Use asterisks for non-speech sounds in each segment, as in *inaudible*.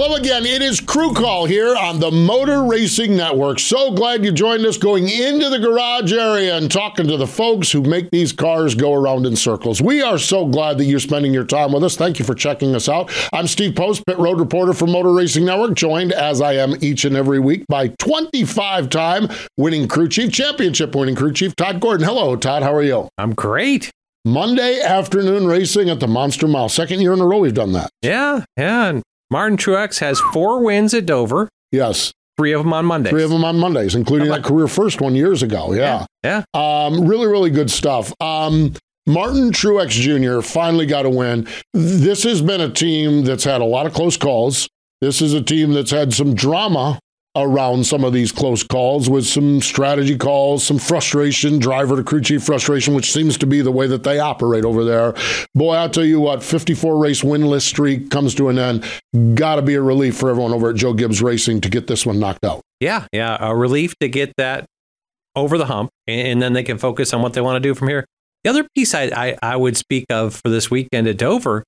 Hello again. It is Crew Call here on the Motor Racing Network. So glad you joined us going into the garage area and talking to the folks who make these cars go around in circles. We are so glad that you're spending your time with us. Thank you for checking us out. I'm Steve Post, pit road reporter for Motor Racing Network, joined as I am each and every week by 25 time winning crew chief, championship winning crew chief, Todd Gordon. Hello, Todd. How are you? I'm great. Monday afternoon racing at the Monster Mile. Second year in a row we've done that. Yeah, yeah. And Martin Truex has four wins at Dover. Yes. Three of them on Mondays. Three of them on Mondays, including that career first one years ago. Yeah. Yeah. Um, really, really good stuff. Um, Martin Truex Jr. finally got a win. This has been a team that's had a lot of close calls. This is a team that's had some drama around some of these close calls with some strategy calls, some frustration, driver to crew chief frustration, which seems to be the way that they operate over there. Boy, I'll tell you what, 54 race winless streak comes to an end. Got to be a relief for everyone over at Joe Gibbs Racing to get this one knocked out. Yeah, yeah, a relief to get that over the hump, and then they can focus on what they want to do from here. The other piece I, I, I would speak of for this weekend at Dover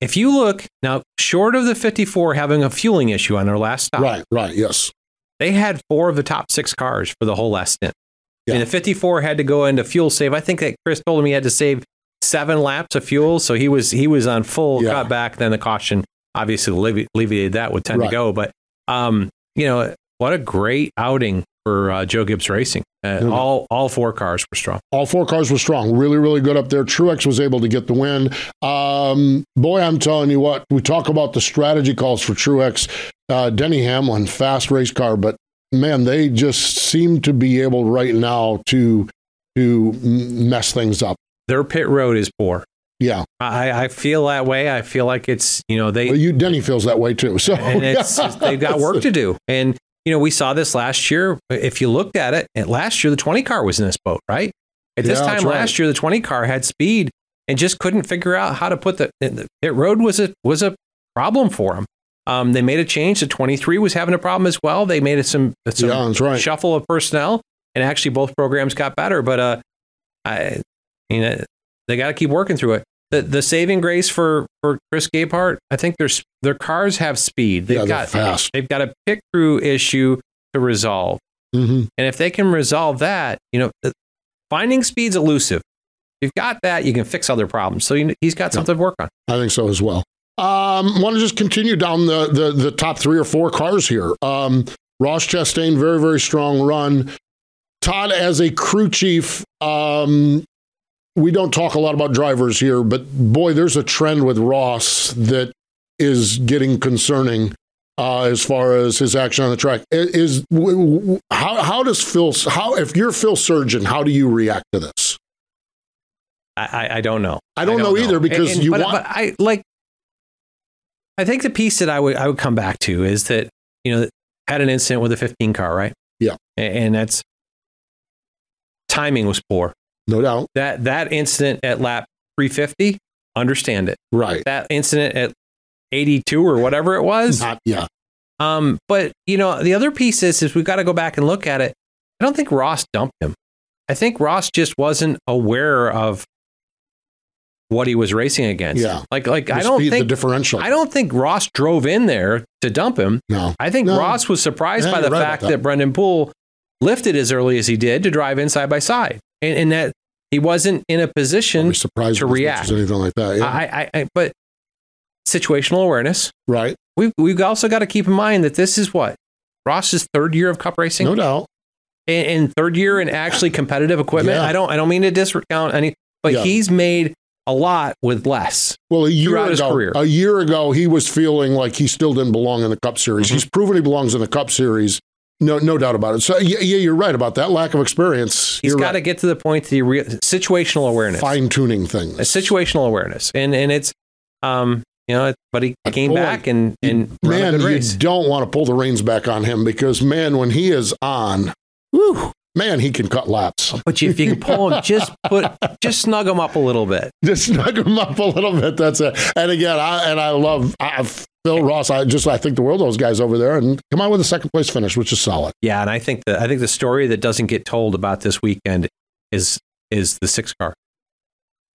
if you look now, short of the 54 having a fueling issue on their last stop, Right, right, yes. they had four of the top six cars for the whole last stint. Yeah. And the 54 had to go into fuel save. I think that Chris told him he had to save seven laps of fuel, so he was he was on full Yeah. cutback. Then the caution obviously allevi- alleviated that with 10 Right. to go. But um, you know what a great outing for uh, Joe Gibbs Racing. Uh, Yeah. All all four cars were strong. All four cars were strong, really, really good up there. Truex was able to get the win. Um, boy, I'm telling you what, we talk about the strategy calls for Truex. Uh, Denny Hamlin, fast race car, but man, they just seem to be able right now to to mess things up. Their pit road is poor. Yeah, I, I feel that way. I feel like it's you know they well, you Denny feels that way too. So and it's *laughs* they've got work to do. And you know, we saw this last year. If you looked at it, and last year the 20 car was in this boat, right? At this Yeah, time right. last year, the 20 car had speed and just couldn't figure out how to put the, the pit road was a was a problem for them. Um, they made a change. The 23 was having a problem as well. They made it some, some Yeah, right. shuffle of personnel, and actually both programs got better. But uh, I, you know, they got to keep working through it. The the saving grace for for Chris Gabehart, I think their their cars have speed. They've Yeah, got fast. They've got a pit crew issue to resolve, Mhm. and if they can resolve that, you know, finding speed's elusive. If you've got that, you can fix other problems. So you, he's got something to work on. I think so as well. Um, want to just continue down the, the the top three or four cars here. Um, Ross Chastain, very very strong run. Todd, as a crew chief, um, we don't talk a lot about drivers here, but boy, there's a trend with Ross that is getting concerning uh, as far as his action on the track. Is how how does Phil? How if you're Phil Surgen, how do you react to this? I, I, I don't know. I don't know either because you but, want- But I like. I think the piece that I would I would come back to is that you know had an incident with a 15 car, right? Yeah. A- and that's timing was poor. No doubt, That that incident at lap 350, understand it. right? That incident at 82 or whatever it was, Not yeah. Um, but you know, the other piece is is we've got to go back and look at it. I don't think Ross dumped him. I think Ross just wasn't aware of what he was racing against. Yeah. Like like The I don't speed, the think differential. I don't think Ross drove in there to dump him. No. I think No. Ross was surprised Yeah, by the right fact that. that. Brennan Poole lifted as early as he did to drive in side by side. And, and that he wasn't in a position surprised to react. as anything like that. Yeah. I, I, I but situational awareness. right. We've, we've also got to keep in mind that this is what Ross's third year of cup racing No doubt. and, and third year in actually competitive equipment. Yeah. I don't I don't mean to discount any, but Yeah. he's made a lot with less. Well, a year Throughout his ago, career. a year ago, he was feeling like he still didn't belong in the Cup Series. Mm-hmm. He's proven he belongs in the Cup Series. No, no doubt about it. So, yeah, yeah you're right about that lack of experience. He's got to right. get to the point to the re- situational awareness, fine tuning things. a situational awareness, and and it's Um, you know, but he came boy, back and and man, you don't want to pull the reins back on him because man, when he is on, whew, man, he can cut laps. But if you can pull him, *laughs* just put, just snug him up a little bit. Just snug him up a little bit. That's it. And again, I and I love I, Phil Ross. I just I think the world of those guys over there, and come out with a second place finish, which is solid. Yeah, and I think the I think the story that doesn't get told about this weekend is is the six car.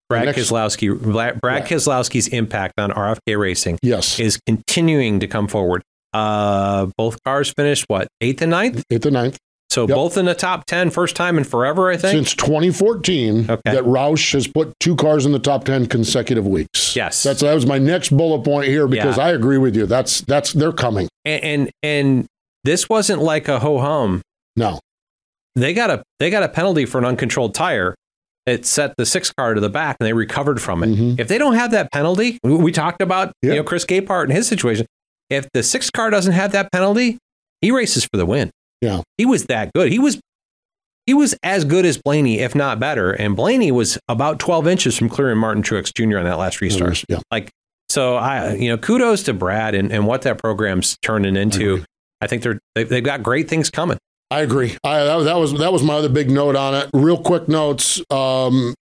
Brad Next- Keselowski, Brad, Brad Right. Keselowski's impact on RFK racing Yes, is continuing to come forward. Uh, both cars finished what eighth and ninth, eighth and ninth. So Yep. both in the top ten, first time in forever, I think. Since 2014, Okay. that Roush has put two cars in the top 10 consecutive weeks. Yes. That's that was my next bullet point here because Yeah. I agree with you. That's that's they're coming. and, and and this wasn't like a ho hum. No. They got a they got a penalty for an uncontrolled tire. It set the six car to the back, and they recovered from it. Mhm. If they don't have that penalty, we- we talked about Yeah. you know Chris Gabehart and his situation. If the six car doesn't have that penalty, he races for the win. Yeah. he was that good. He was he was as good as Blaney, if not better. And Blaney was about twelve inches from clearing Martin Truex Jr. on that last restart. Yeah. Like so, I you know kudos to Brad and, and what that program's turning into. agree. I think they're they, they've got great things coming. I agree. I, that, that was that was my other big note on it. Real quick notes. Um,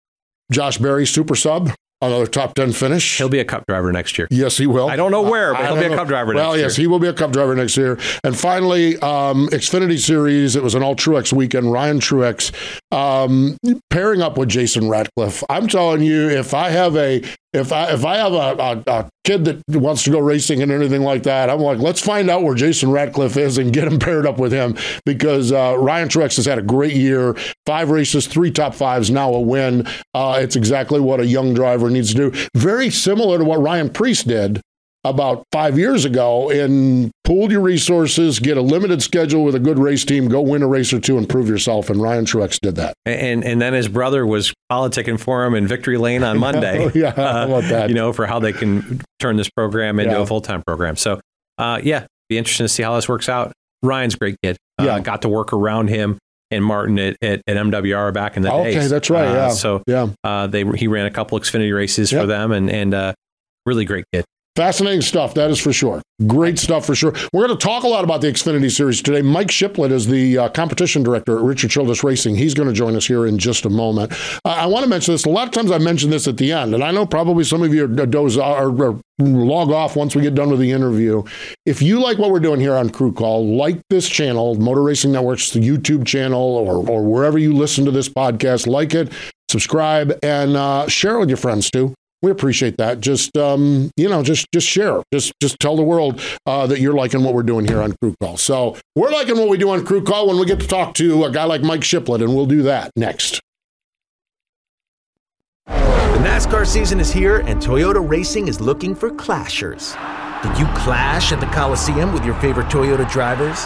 Josh Berry, super sub, another top 10 finish. He'll be a Cup driver next year. Yes, he will. I don't know where, but I he'll be a know. Cup driver next year. Well, yes, year. he will be a Cup driver next year. And finally, um, Xfinity Series. It was an all Truex weekend. Ryan Truex um, pairing up with Jason Ratcliffe. I'm telling you, if I have a if I if I have a, a, a kid that wants to go racing and anything like that, I'm like, let's find out where Jason Ratcliffe is and get him *laughs* paired up with him because uh, Ryan Truex has had a great year. Five races, three top fives, now a win. Uh, it's exactly what a young driver needs to do. Very similar to what Ryan Preece did about five years ago and pool your resources, get a limited schedule with a good race team, go win a race or two and prove yourself. And Ryan Truex did that. and and then his brother was politicking for him in Victory Lane on *laughs* Monday. Oh, yeah, how about that? You know, for how they can turn this program into Yeah. a full time program. So, uh, yeah, be interesting to see how this works out. Ryan's a great kid. Uh, Yeah. got to work around him and Martin at, at, at MWR back in the Okay, days. that's right, Uh, yeah. So Yeah. uh, they he ran a couple Xfinity races for them, and and uh, really great kid. Fascinating stuff, that is for sure. Great stuff for sure. We're going to talk a lot about the Xfinity Series today. Mike Shiplett is the uh, competition director at Richard Childress Racing. He's going to join us here in just a moment. I want to mention this. A lot of times I mention this at the end, and I know probably some of you are, doze, are, are log off once we get done with the interview. If you like what we're doing here on Crew Call, like this channel, Motor Racing Network's the YouTube channel, or, or wherever you listen to this podcast, like it, subscribe, and uh, share it with your friends too. We appreciate that. Just um, you know, just just share. Just just tell the world uh, that you're liking what we're doing here on Crew Call. So we're liking what we do on Crew Call when we get to talk to a guy like Mike Shiplett, and we'll do that next. The NASCAR season is here, and Toyota Racing is looking for clashers. Did you clash at the Coliseum with your favorite Toyota drivers?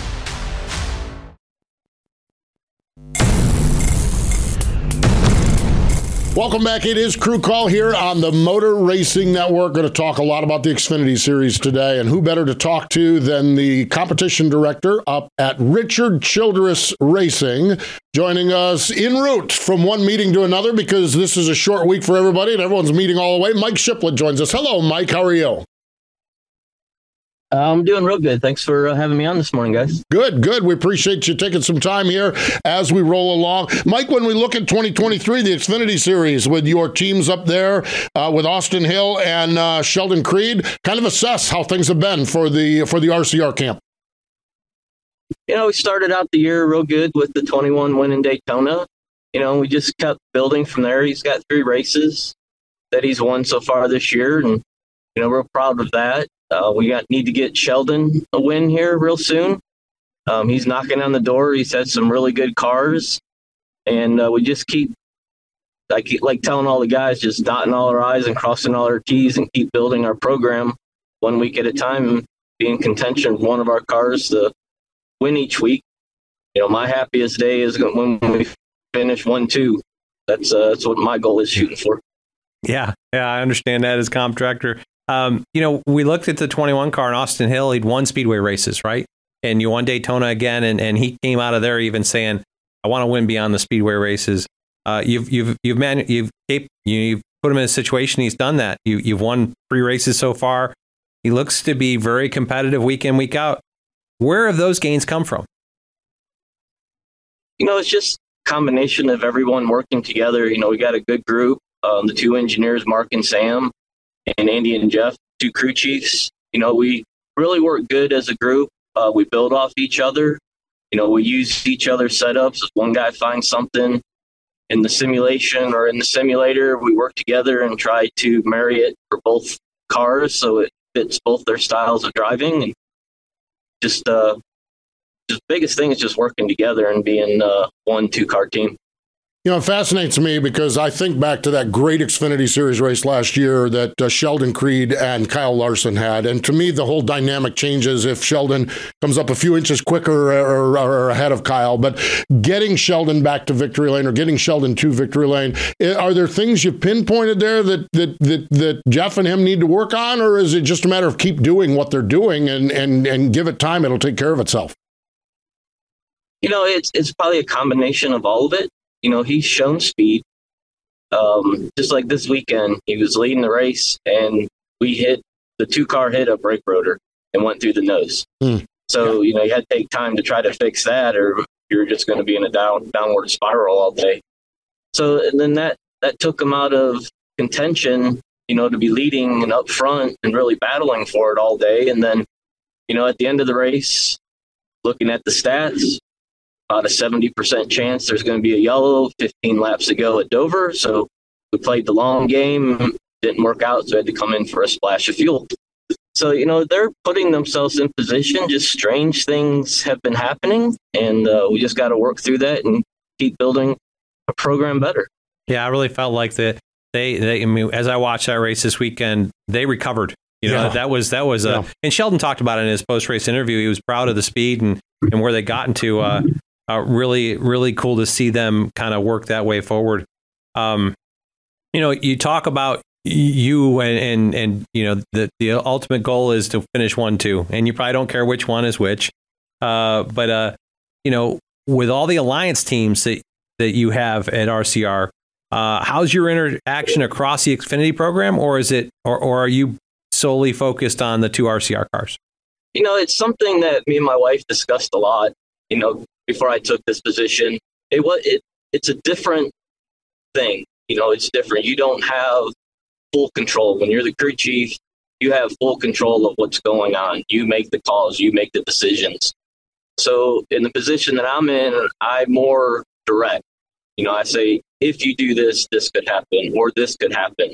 Welcome back. It is Crew Call here on the Motor Racing Network. Going to talk a lot about the Xfinity Series today, and who better to talk to than the competition director up at Richard Childress Racing, joining us en route from one meeting to another because this is a short week for everybody and everyone's meeting all the way. Mike Shiplett joins us. Hello, Mike. How are you? I'm doing real good. Thanks for uh, having me on this morning, guys. Good, good. We appreciate you taking some time here as we roll along. Mike, when we look at 2023, the Xfinity Series with your teams up there uh, with Austin Hill and uh, Sheldon Creed, kind of assess how things have been for the for the RCR camp. You know, we started out the year real good with the 21 win in Daytona. You know, we just kept building from there. He's got three races that he's won so far this year, and you know, real proud of that. Uh, we got need to get Sheldon a win here real soon. Um, he's knocking on the door. He's had some really good cars, and uh, we just keep like like telling all the guys, just dotting all our I's and crossing all our T's, and keep building our program one week at a time, be in contention with one of our cars to win each week. You know, my happiest day is when we finish one two. That's uh, that's what my goal is shooting for. Yeah, yeah, I understand that as comp director. Um, you know, we looked at the 21 car in Austin Hill. He'd won speedway races, right? And you won Daytona again, and, and he came out of there even saying, "I want to win beyond the speedway races." Uh, you've you've you've man you've you've put him in a situation. He's done that. You you've won three races so far. He looks to be very competitive week in week out. Where have those gains come from? You know, it's just combination of everyone working together. You know, we got a good group. Um, the two engineers, Mark and Sam, and Andy and Jeff, two crew chiefs. You know, we really work good as a group. Uh, we build off each other. You know, we use each other's setups. If one guy finds something in the simulation or in the simulator, we work together and try to marry it for both cars so it fits both their styles of driving. And just, uh, biggest thing is just working together and being uh, one two car team. You know, it fascinates me because I think back to that great Xfinity Series race last year that uh, Sheldon Creed and Kyle Larson had. And to me, the whole dynamic changes if Sheldon comes up a few inches quicker or, or, ahead of Kyle. But getting Sheldon back to victory lane or getting Sheldon to victory lane, eh, are there things you've pinpointed there that, that, that, that Jeff and him need to work on? Or is it just a matter of keep doing what they're doing and, and, and give it time? It'll take care of itself. You know, it's, it's probably a combination of all of it you know, he's shown speed. Um, just like this weekend, he was leading the race, and we hit the two car hit a brake rotor and went through the nose. Mm. So you know, you had to take time to try to fix that, or you're just going to be in a down downward spiral all day. So and then that that took him out of contention, you know, to be leading and up front and really battling for it all day. And then, you know, at the end of the race, looking at the stats, about a 70% chance there's going to be a yellow 15 laps to go at Dover. So we played the long game, didn't work out, so I had to come in for a splash of fuel. So, you know, they're putting themselves in position. Just strange things have been happening, and uh, we just got to work through that and keep building a program better. Yeah, I really felt like that they, they I mean, as I watched that race this weekend, they recovered. You know, yeah. that was that was uh, yeah. and Sheldon talked about it in his post race interview. He was proud of the speed and, and where they got into. Uh, uh, really, really cool to see them kind of work that way forward. Um, you know, you talk about you and, and, and, you know, the, the ultimate goal is to finish one, two, and you probably don't care which one is which. Uh, but, uh, you know, with all the alliance teams that, that you have at RCR, uh, how's your interaction across the Xfinity program, or is it, or, or are you solely focused on the two RCR cars? You know, it's something that me and my wife discussed a lot. You know, before I took this position. It was it, it's a different thing. You know, it's different. You don't have full control when you're the crew chief. You have full control of what's going on. You make the calls. You make the decisions. So in the position that I'm in, I'm more direct. You know, I say if you do this, this could happen, or this could happen.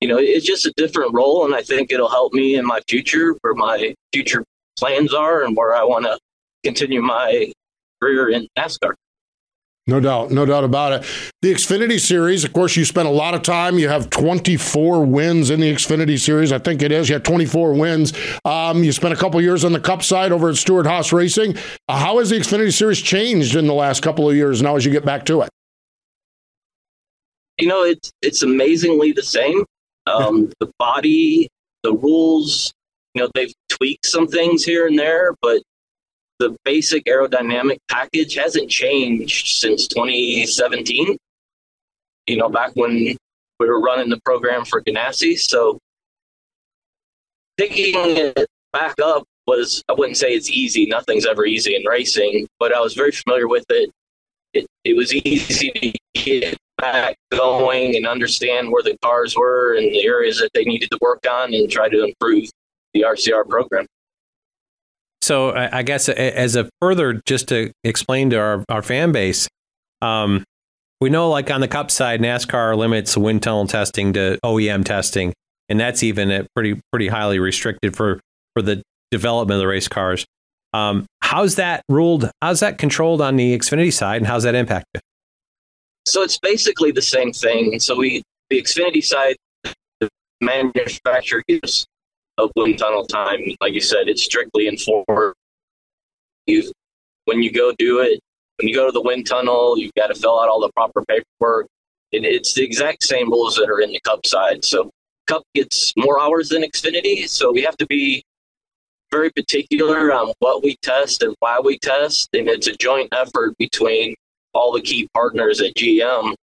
You know, it's just a different role, and I think it'll help me in my future, where my future plans are, and where I want to continue my career in NASCAR. No doubt, no doubt about it. The Xfinity Series, of course, you spent a lot of time. You have 24 wins in the Xfinity Series. I think it is. You have 24 wins. Um, you spent a couple years on the Cup side over at Stewart-Haas Racing. Uh, how has the Xfinity Series changed in the last couple of years now as you get back to it? You know, it's it's amazingly the same. Um, *laughs* the body, the rules, you know, they've tweaked some things here and there, but the basic aerodynamic package hasn't changed since 2017. You know, back when we were running the program for Ganassi. So picking it back up was, I wouldn't say it's easy. Nothing's ever easy in racing, but I was very familiar with it. It, it was easy to get back going and understand where the cars were and the areas that they needed to work on and try to improve the RCR program. So I guess as a further, just to explain to our, our fan base, um, we know like on the Cup side, NASCAR limits wind tunnel testing to OEM testing, and that's even pretty pretty highly restricted for for the development of the race cars. Um, how's that ruled? How's that controlled on the Xfinity side, and how's that impacted? So it's basically the same thing. So we the Xfinity side, the manufacturer gives wind tunnel time. Like you said, it's strictly enforced. You, when you go do it, when you go to the wind tunnel, you've got to fill out all the proper paperwork. It, it's the exact same rules that are in the Cup side. So Cup gets more hours than Xfinity, so we have to be very particular on what we test and why we test, and it's a joint effort between all the key partners at GM.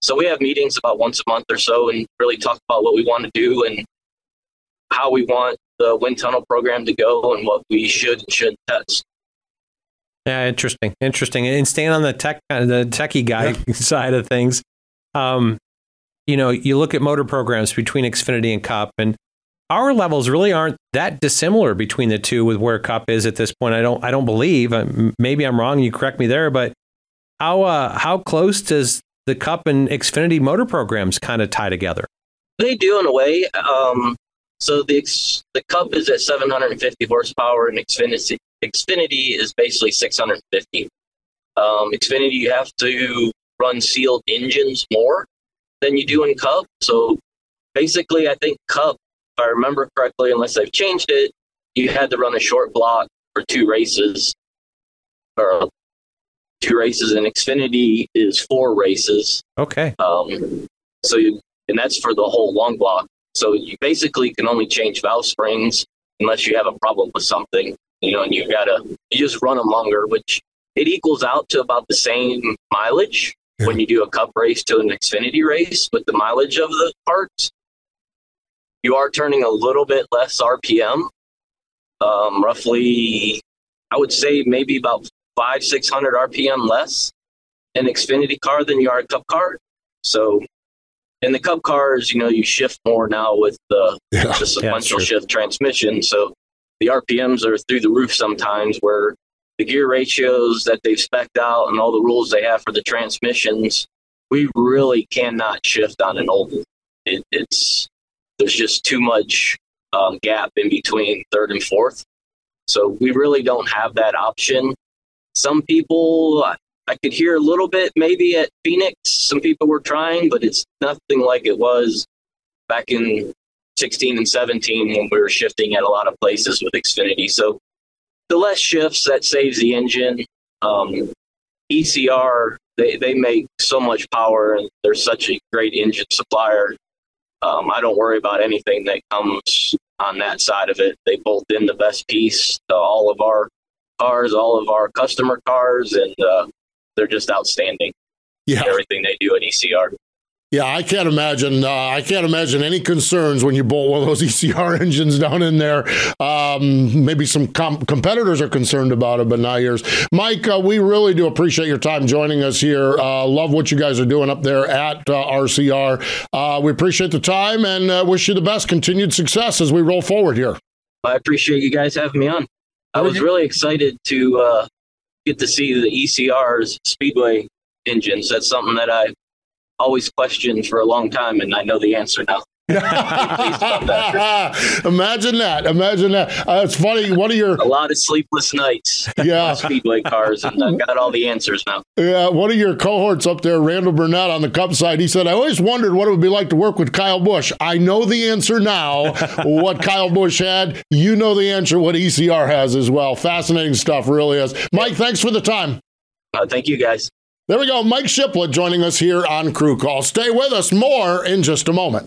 So we have meetings about once a month or so and really talk about what we want to do and how we want the wind tunnel program to go and what we should and shouldn't test. Yeah, interesting, interesting. And staying on the tech, the techie guy yeah. *laughs* side of things, um, you know, you look at motor programs between Xfinity and Cup, and our levels really aren't that dissimilar between the two with where Cup is at this point. I don't, I don't believe. Uh, maybe I'm wrong. You correct me there, but how uh, how close does the Cup and Xfinity motor programs kind of tie together? They do in a way. Um, so the the Cup is at 750 horsepower, and Xfinity Xfinity is basically 650. Um, Xfinity, you have to run sealed engines more than you do in Cup. So basically, I think Cup, if I remember correctly, unless I've changed it, you had to run a short block for two races, or two races, and Xfinity is four races. Okay. Um, so you, and that's for the whole long block. So you basically can only change valve springs unless you have a problem with something, you know, and you gotta you just run them longer, which it equals out to about the same mileage yeah. when you do a cup race to an Xfinity race with the mileage of the parts. You are turning a little bit less RPM, um, roughly, I would say maybe about five, 600 RPM less an Xfinity car than you are a Cup car. So in the Cup cars, you know, you shift more now with the, yeah, the sequential yeah, shift transmission. So the RPMs are through the roof sometimes where the gear ratios that they've specced out and all the rules they have for the transmissions, we really cannot shift on an old. It, it's there's just too much um, gap in between third and fourth, so we really don't have that option some people, I could hear a little bit maybe at Phoenix. Some people were trying, but it's nothing like it was back in 16 and 17 when we were shifting at a lot of places with Xfinity. So the less shifts, that saves the engine. Um, ECR, they, they make so much power and they're such a great engine supplier. Um, I don't worry about anything that comes on that side of it. They bolt in the best piece to all of our cars, all of our customer cars, and uh, they're just outstanding. Yeah, everything they do at ECR. Yeah, I can't imagine. Uh, I can't imagine any concerns when you bolt one of those *laughs* ECR engines down in there. Um, maybe some com- competitors are concerned about it, but not yours. Mike, uh, we really do appreciate your time joining us here. Uh, love what you guys are doing up there at uh, RCR. Uh, we appreciate the time and uh, wish you the best continued success as we roll forward here. I appreciate you guys having me on. I was really excited to uh, get to see the ECR's Speedway engines. That's something that I always questioned for a long time, and I know the answer now. *laughs* Imagine that. Imagine that. Uh, it's funny. One of your a lot of sleepless nights. Yeah, *laughs* speedway cars, and I got all the answers now. Yeah, one of your cohorts up there, Randall Burnett on the Cup side, he said, "I always wondered what it would be like to work with Kyle Busch. I know the answer now. *laughs* what Kyle Busch had, you know the answer. What ECR has as well. Fascinating stuff, really is. Mike, thanks for the time. Uh, thank you, guys. There we go. Mike Shiplett joining us here on Crew Call. Stay with us. More in just a moment.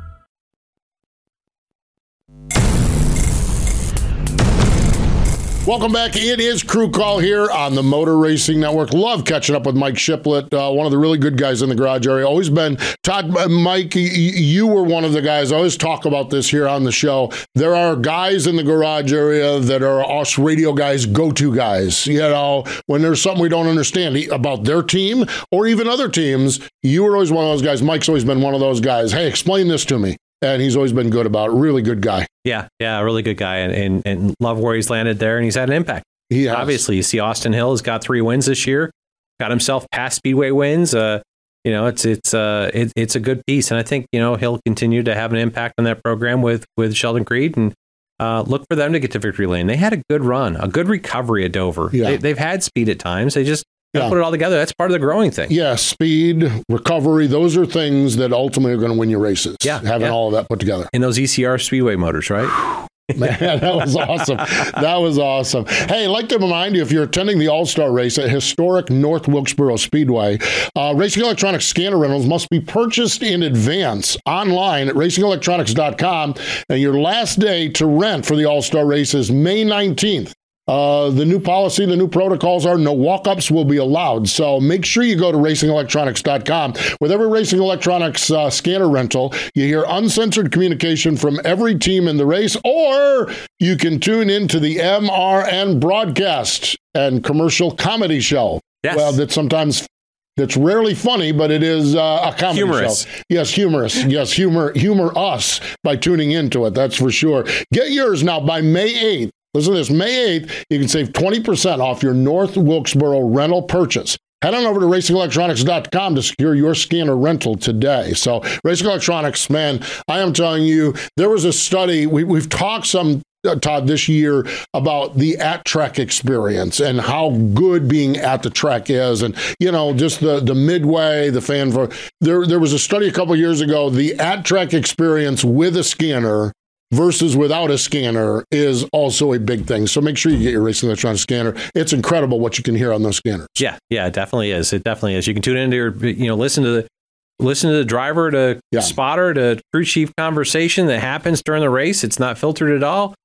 Welcome back. It is Crew Call here on the Motor Racing Network. Love catching up with Mike Shiplett, uh, one of the really good guys in the garage area. Always been Todd, uh, Mike. You were one of the guys. I always talk about this here on the show. There are guys in the garage area that are us radio guys, go-to guys. You know, when there's something we don't understand about their team or even other teams, you were always one of those guys. Mike's always been one of those guys. Hey, explain this to me and he's always been good about it. Really good guy. Yeah, yeah, really good guy, and, and and love where he's landed there, and he's had an impact. He has. Obviously, you see Austin Hill has got three wins this year, got himself past Speedway wins. Uh, you know, it's it's uh it, it's a good piece, and I think you know he'll continue to have an impact on that program with with Sheldon Creed and. Uh, look for them to get to victory lane. They had a good run, a good recovery at Dover. Yeah. They, have had speed at times. They just Yeah. put it all together. That's part of the growing thing. Yeah, speed, recovery, those are things that ultimately are going to win your races. Yeah, Having yeah. all of that put together. In those ECR Speedway motors, right? *laughs* Man, that was awesome. That was awesome. Hey, I'd like to remind you if you're attending the All Star race at historic North Wilkesboro Speedway, uh, Racing Electronics scanner rentals must be purchased in advance online at racingelectronics.com. And your last day to rent for the All Star race is May 19th. Uh, the new policy, the new protocols are no walk ups will be allowed. So make sure you go to racingelectronics.com. With every Racing Electronics uh, scanner rental, you hear uncensored communication from every team in the race, or you can tune into the MRN broadcast and commercial comedy show. Yes. Well, that sometimes. That's rarely funny, but it is uh, a comedy Humorous. show. Yes, humorous. Yes, humor humor us by tuning into it. That's for sure. Get yours now by May 8th. Listen to this. May 8th, you can save 20% off your North Wilkesboro rental purchase. Head on over to racingelectronics.com to secure your scanner rental today. So, Racing Electronics, man, I am telling you, there was a study. We, we've talked some, uh, Todd, this year about the at track experience and how good being at the track is. And, you know, just the, the midway, the fan. There, there was a study a couple years ago, the at track experience with a scanner versus without a scanner is also a big thing. So make sure you get your Racing Electronics scanner. It's incredible what you can hear on those scanners. Yeah, yeah, it definitely is. It definitely is. You can tune into your, you know, listen to the listen to the driver to Yeah. spotter to crew chief conversation that happens during the race. It's not filtered at all.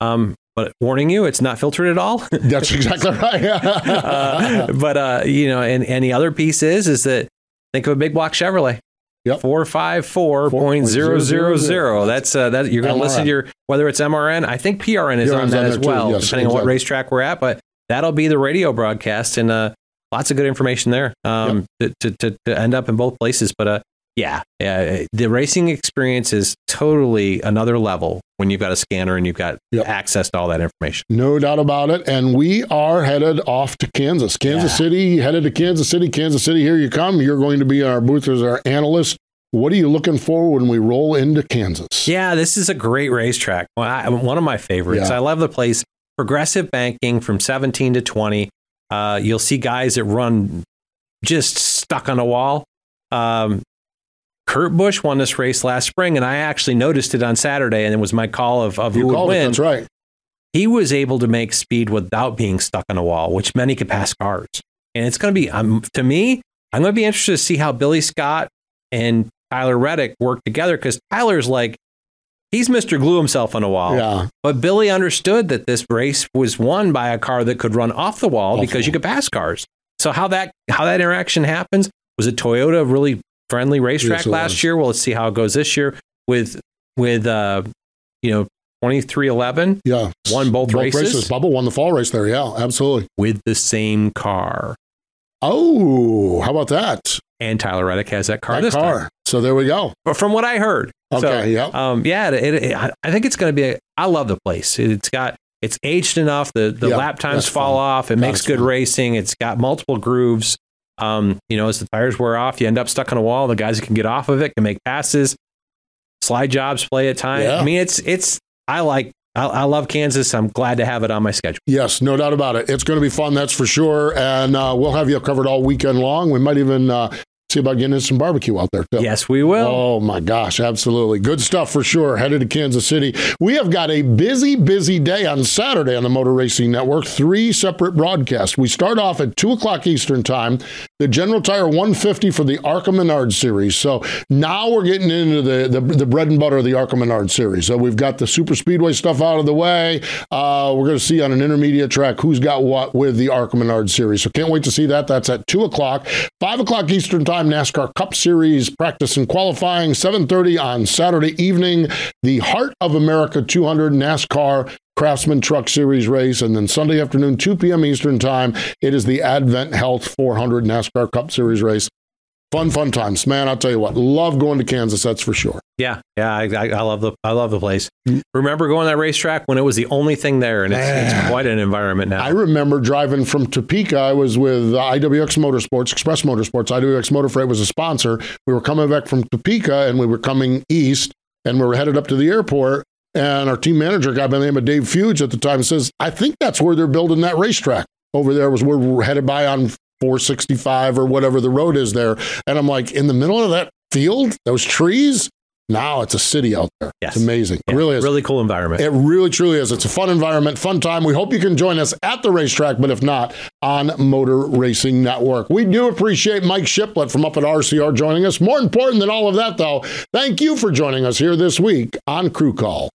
Um, but warning you, it's not filtered at all. *laughs* That's exactly right. *laughs* uh, but uh, you know, and, and the other piece is is that think of a big block Chevrolet. Yep. Four five four point zero zero zero. That's uh, that you're going to listen to your whether it's MRN. I think PRN is PRN's on that on as well, yes, depending on what racetrack we're at. But that'll be the radio broadcast and uh, lots of good information there um, to, to, to to end up in both places. But uh, yeah, yeah, the racing experience is totally another level when you've got a scanner and you've got Yep. access to all that information. No doubt about it. And we are headed off to Kansas. Kansas Yeah. City, headed to Kansas City. Kansas City, here you come. You're going to be our booth as our analyst. What are you looking for when we roll into Kansas? Yeah, this is a great racetrack. Well, I, one of my favorites. Yeah. I love the place. Progressive banking from 17 to 20. Uh, you'll see guys that run just stuck on a wall. Um, Kurt Busch won this race last spring, and I actually noticed it on Saturday, and it was my call of, of You who would called it. win. That's right. He was able to make speed without being stuck on a wall, which many could pass cars. And it's going to be, um, to me, I'm going to be interested to see how Billy Scott and Tyler Reddick work together because Tyler's like, he's Mr. Glue himself on a wall. Yeah. But Billy understood that this race was won by a car that could run off the wall Off the because you could pass cars. So how that how that interaction happens was a Toyota really friendly racetrack last was. year. Well, let's see how it goes this year with with uh, you know twenty three eleven Yeah. Won both races? Bubba won the fall race there. Yeah, absolutely. with the same car. Oh, how about that? And Tyler Reddick has that car That this car. time. So there we go. But from what I heard, Okay, so, yeah. um, yeah, it, it, I I think it's going to be. A, I love the place. It's got it's aged enough. The the Yeah, lap times fall fun. off. It That makes good fun. racing. It's got multiple grooves. Um, you know, as the tires wear off, you end up stuck on a wall. The guys that can get off of it can make passes. Slide jobs play at times. Yeah. I mean, it's it's. I like. I, I love Kansas. I'm glad to have it on my schedule. Yes, no doubt about it. It's going to be fun, that's for sure. And uh, we'll have you covered all weekend long. We might even uh, see about getting in some barbecue out there, too. Yes, we will. Oh my gosh, absolutely. Good stuff for sure. Headed to Kansas City. We have got a busy, busy day on Saturday on the Motor Racing Network. Three separate broadcasts. We start off at 2 o'clock Eastern Time, the General Tire 150 for the ARCA Menard series. So now we're getting into the, the, the bread and butter of the ARCA Menard series. So we've got the Super Speedway stuff out of the way. Uh, we're going to see on an intermediate track who's got what with the ARCA Menard series. So can't wait to see that. That's at 2 o'clock. 5 o'clock Eastern Time, NASCAR Cup Series practice and qualifying. 7.30 on Saturday evening, the Heart of America 200 NASCAR Craftsman Truck Series race. And then Sunday afternoon, 2 p.m. Eastern Time, it is the AdventHealth 400 NASCAR Cup Series race. Fun, fun times, man. I'll tell you what, love going to Kansas. That's for sure. Yeah, yeah, I, I, love the I love the place. Mm. Remember going to that racetrack when it was the only thing there, and it's, it's quite an environment now. I remember driving from Topeka. I was with IWX Motorsports, Express Motorsports. IWX Motor Freight was a sponsor. We were coming back from Topeka, and we were coming east, and we were headed up to the airport. And our team manager, a guy by the name of Dave Fuge at the time, says, "I think that's where they're building that racetrack over there. Was where we're headed by on 465 or whatever the road is there." And I'm like, in the middle of that field, those trees. Now it's a city out there. Yes. It's amazing. Yeah, it really is. really cool environment. It really truly is. It's a fun environment, fun time. We hope you can join us at the racetrack, but if not, on Motor Racing Network. We do appreciate Mike Shiplett from up at RCR joining us. More important than all of that, though, thank you for joining us here this week on Crew Call.